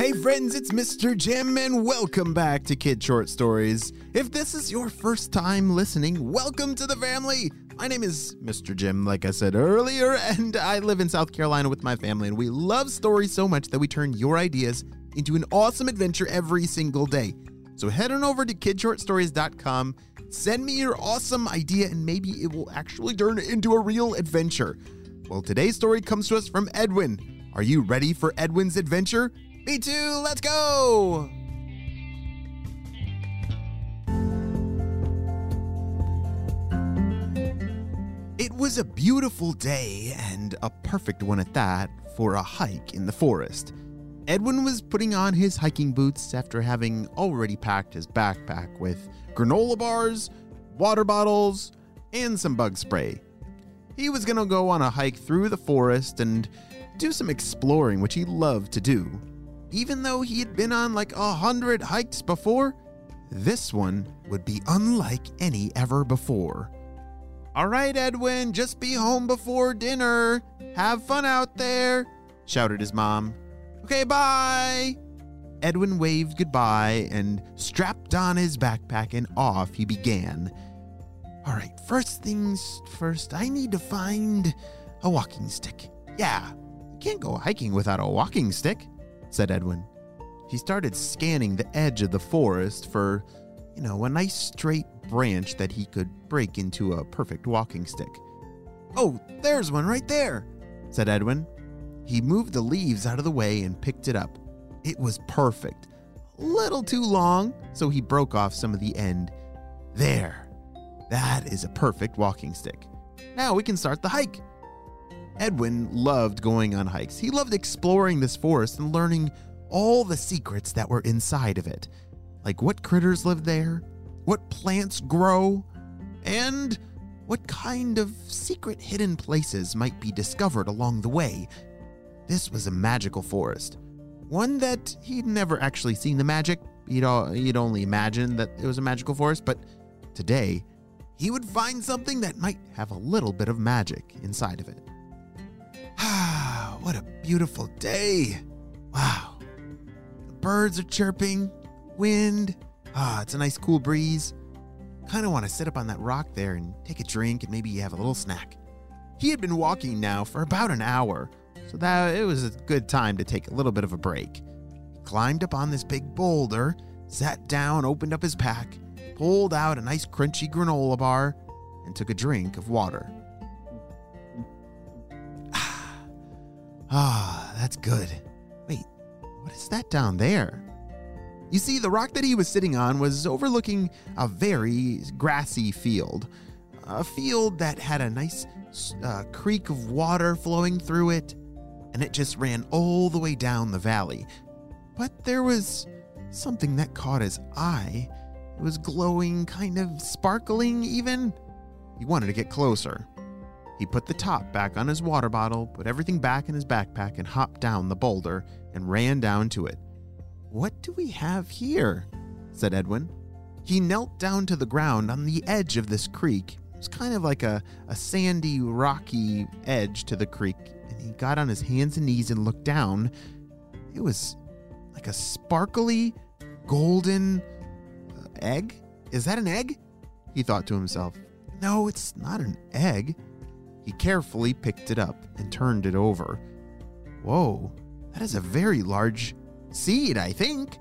Hey friends, it's Mr. Jim and welcome back to Kid Short Stories. If this is your first time listening, welcome to the family. My name is Mr. Jim, like I said earlier, and I live in South Carolina with my family, and we love stories so much that we turn your ideas into an awesome adventure every single day. So head on over to kidshortstories.com, send me your awesome idea, and maybe it will actually turn into a real adventure. Well, today's story comes to us from Edwin. Are you ready for Edwin's adventure? Me too, let's go! It was a beautiful day, and a perfect one at that, for a hike in the forest. Edwin was putting on his hiking boots after having already packed his backpack with granola bars, water bottles, and some bug spray. He was gonna go on a hike through the forest and do some exploring, which he loved to do. Even though he had been on like a hundred hikes before, this one would be unlike any ever before. All right, Edwin, just be home before dinner. Have fun out there, shouted his mom. Okay, bye. Edwin waved goodbye and strapped on his backpack and off he began. All right, first things first, I need to find a walking stick. Yeah, you can't go hiking without a walking stick, said Edwin. He started scanning the edge of the forest for, you know, a nice straight branch that he could break into a perfect walking stick. Oh, there's one right there, said Edwin. He moved the leaves out of the way and picked it up. It was perfect. A little too long, so he broke off some of the end. There. That is a perfect walking stick. Now we can start the hike. Edwin loved going on hikes. He loved exploring this forest and learning all the secrets that were inside of it. Like what critters live there, what plants grow, and what kind of secret hidden places might be discovered along the way. This was a magical forest. One that he'd never actually seen the magic. He'd, all, he'd only imagined that it was a magical forest, but today he would find something that might have a little bit of magic inside of it. Ah, what a beautiful day! Wow. The birds are chirping, wind. Ah, it's a nice cool breeze. Kind of want to sit up on that rock there and take a drink and maybe have a little snack. He had been walking now for about an hour, so that it was a good time to take a little bit of a break. He climbed up on this big boulder, sat down, opened up his pack, pulled out a nice crunchy granola bar, and took a drink of water. Ah, that's good. Wait, what is that down there? You see, the rock that he was sitting on was overlooking a very grassy field. A field that had a nice uh, creek of water flowing through it, and it just ran all the way down the valley. But there was something that caught his eye. It was glowing, kind of sparkling, even. He wanted to get closer. He put the top back on his water bottle, put everything back in his backpack, and hopped down the boulder and ran down to it. What do we have here? said Edwin. He knelt down to the ground on the edge of this creek. It was kind of like a, a sandy, rocky edge to the creek, and he got on his hands and knees and looked down. It was like a sparkly, golden uh, egg. Is that an egg? He thought to himself. No, it's not an egg. He carefully picked it up and turned it over. Whoa, that is a very large seed, I think,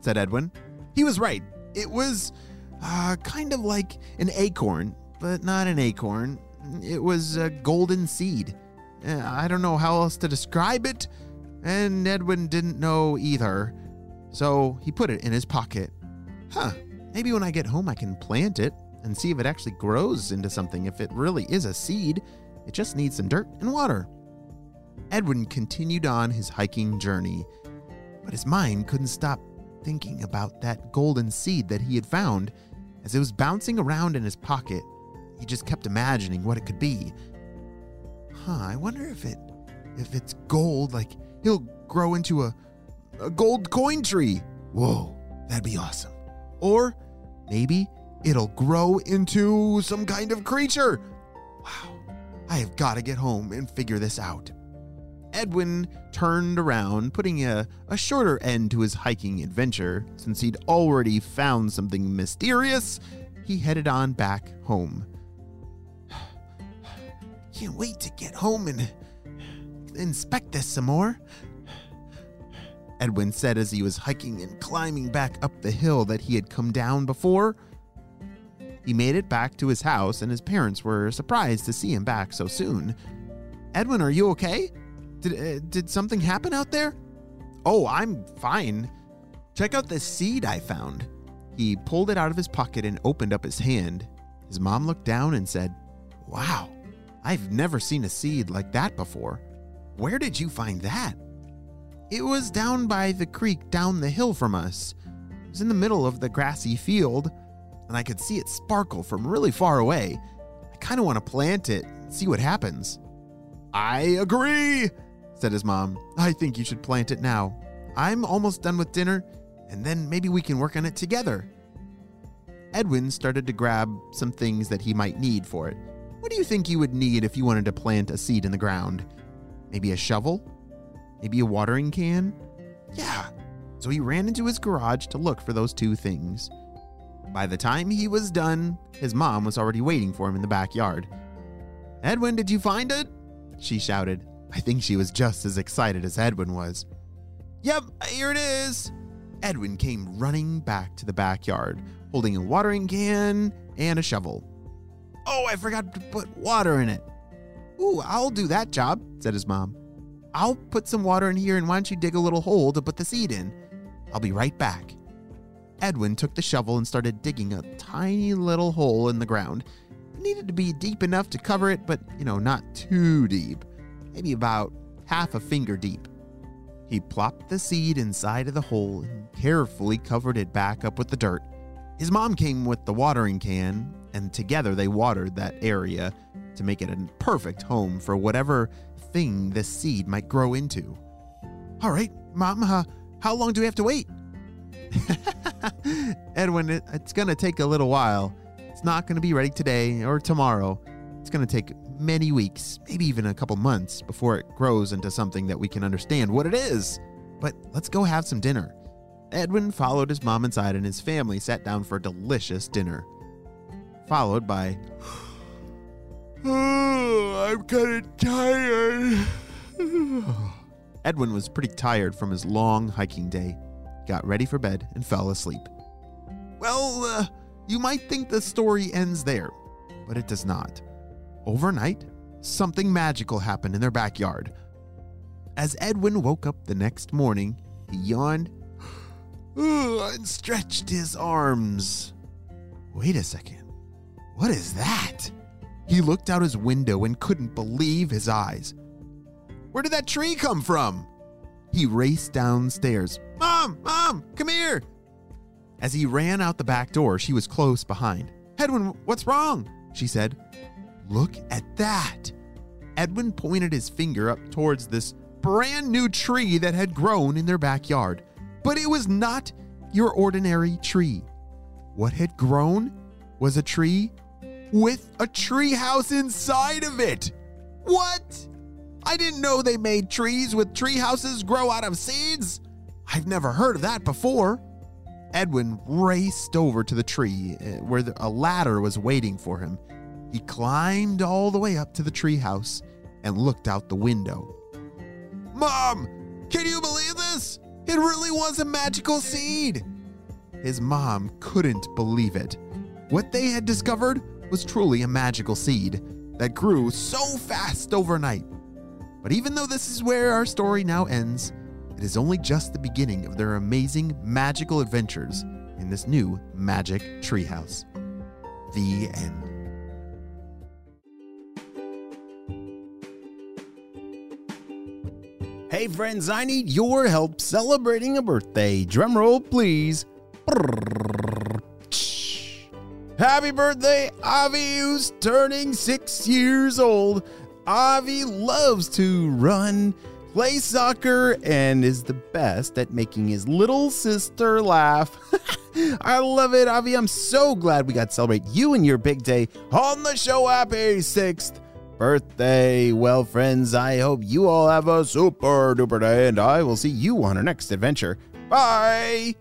said Edwin. He was right. It was uh, kind of like an acorn, but not an acorn. It was a golden seed. Uh, I don't know how else to describe it, and Edwin didn't know either. So he put it in his pocket. Huh, maybe when I get home I can plant it and see if it actually grows into something. If it really is a seed, it just needs some dirt and water. Edwin continued on his hiking journey, but his mind couldn't stop thinking about that golden seed that he had found. As it was bouncing around in his pocket, he just kept imagining what it could be. Huh, I wonder if it if it's gold, like he'll grow into a a gold coin tree. Whoa, that'd be awesome. Or maybe it'll grow into some kind of creature. Wow, I have got to get home and figure this out. Edwin turned around, putting a, a shorter end to his hiking adventure. Since he'd already found something mysterious, he headed on back home. Can't wait to get home and inspect this some more. Edwin said as he was hiking and climbing back up the hill that he had come down before. He made it back to his house, and his parents were surprised to see him back so soon. Edwin, are you okay? Did, uh, did something happen out there? Oh, I'm fine. Check out this seed I found. He pulled it out of his pocket and opened up his hand. His mom looked down and said, Wow, I've never seen a seed like that before. Where did you find that? It was down by the creek down the hill from us. It was in the middle of the grassy field, and I could see it sparkle from really far away. I kind of want to plant it and see what happens. I agree, said his mom. I think you should plant it now. I'm almost done with dinner, and then maybe we can work on it together. Edwin started to grab some things that he might need for it. What do you think you would need if you wanted to plant a seed in the ground? Maybe a shovel? Maybe a watering can? Yeah. So he ran into his garage to look for those two things. By the time he was done, his mom was already waiting for him in the backyard. Edwin, did you find it? She shouted. I think she was just as excited as Edwin was. Yep, here it is. Edwin came running back to the backyard, holding a watering can and a shovel. Oh, I forgot to put water in it. Ooh, I'll do that job, said his mom. I'll put some water in here and why don't you dig a little hole to put the seed in? I'll be right back. Edwin took the shovel and started digging a tiny little hole in the ground. It needed to be deep enough to cover it, but, you know, not too deep. Maybe about half a finger deep. He plopped the seed inside of the hole and carefully covered it back up with the dirt. His mom came with the watering can, and together they watered that area to make it a perfect home for whatever thing this seed might grow into. All right, Mom, uh, how long do we have to wait? Edwin, it, it's going to take a little while. It's not going to be ready today or tomorrow. It's going to take many weeks, maybe even a couple months before it grows into something that we can understand what it is. But let's go have some dinner. Edwin followed his mom inside and his family sat down for a delicious dinner. Followed by, Oh, I'm kind of tired. Edwin was pretty tired from his long hiking day, got ready for bed, and fell asleep. Well, uh, you might think the story ends there, but it does not. Overnight, something magical happened in their backyard. As Edwin woke up the next morning, he yawned and stretched his arms. Wait a second. What is that? He looked out his window and couldn't believe his eyes. Where did that tree come from? He raced downstairs. Mom, Mom, come here. As he ran out the back door, she was close behind. Edwin, what's wrong? She said. Look at that. Edwin pointed his finger up towards this brand new tree that had grown in their backyard. But it was not your ordinary tree. What had grown was a tree with a treehouse inside of it. What? I didn't know they made trees with tree houses grow out of seeds. I've never heard of that before. Edwin raced over to the tree eh, where a ladder was waiting for him. He climbed all the way up to the treehouse and looked out the window. Mom, can you believe this? It really was a magical seed. His mom couldn't believe it. What they had discovered was truly a magical seed that grew so fast overnight. But even though this is where our story now ends, it is only just the beginning of their amazing magical adventures in this new magic treehouse. The end. Hey friends, I need your help celebrating a birthday. Drumroll, please. Happy birthday, Avi, who's turning six years old. Avi loves to run, play soccer, and is the best at making his little sister laugh. I love it, Avi. I'm so glad we got to celebrate you and your big day on the show. Happy 6th birthday. Well, friends, I hope you all have a super duper day, and I will see you on our next adventure. Bye!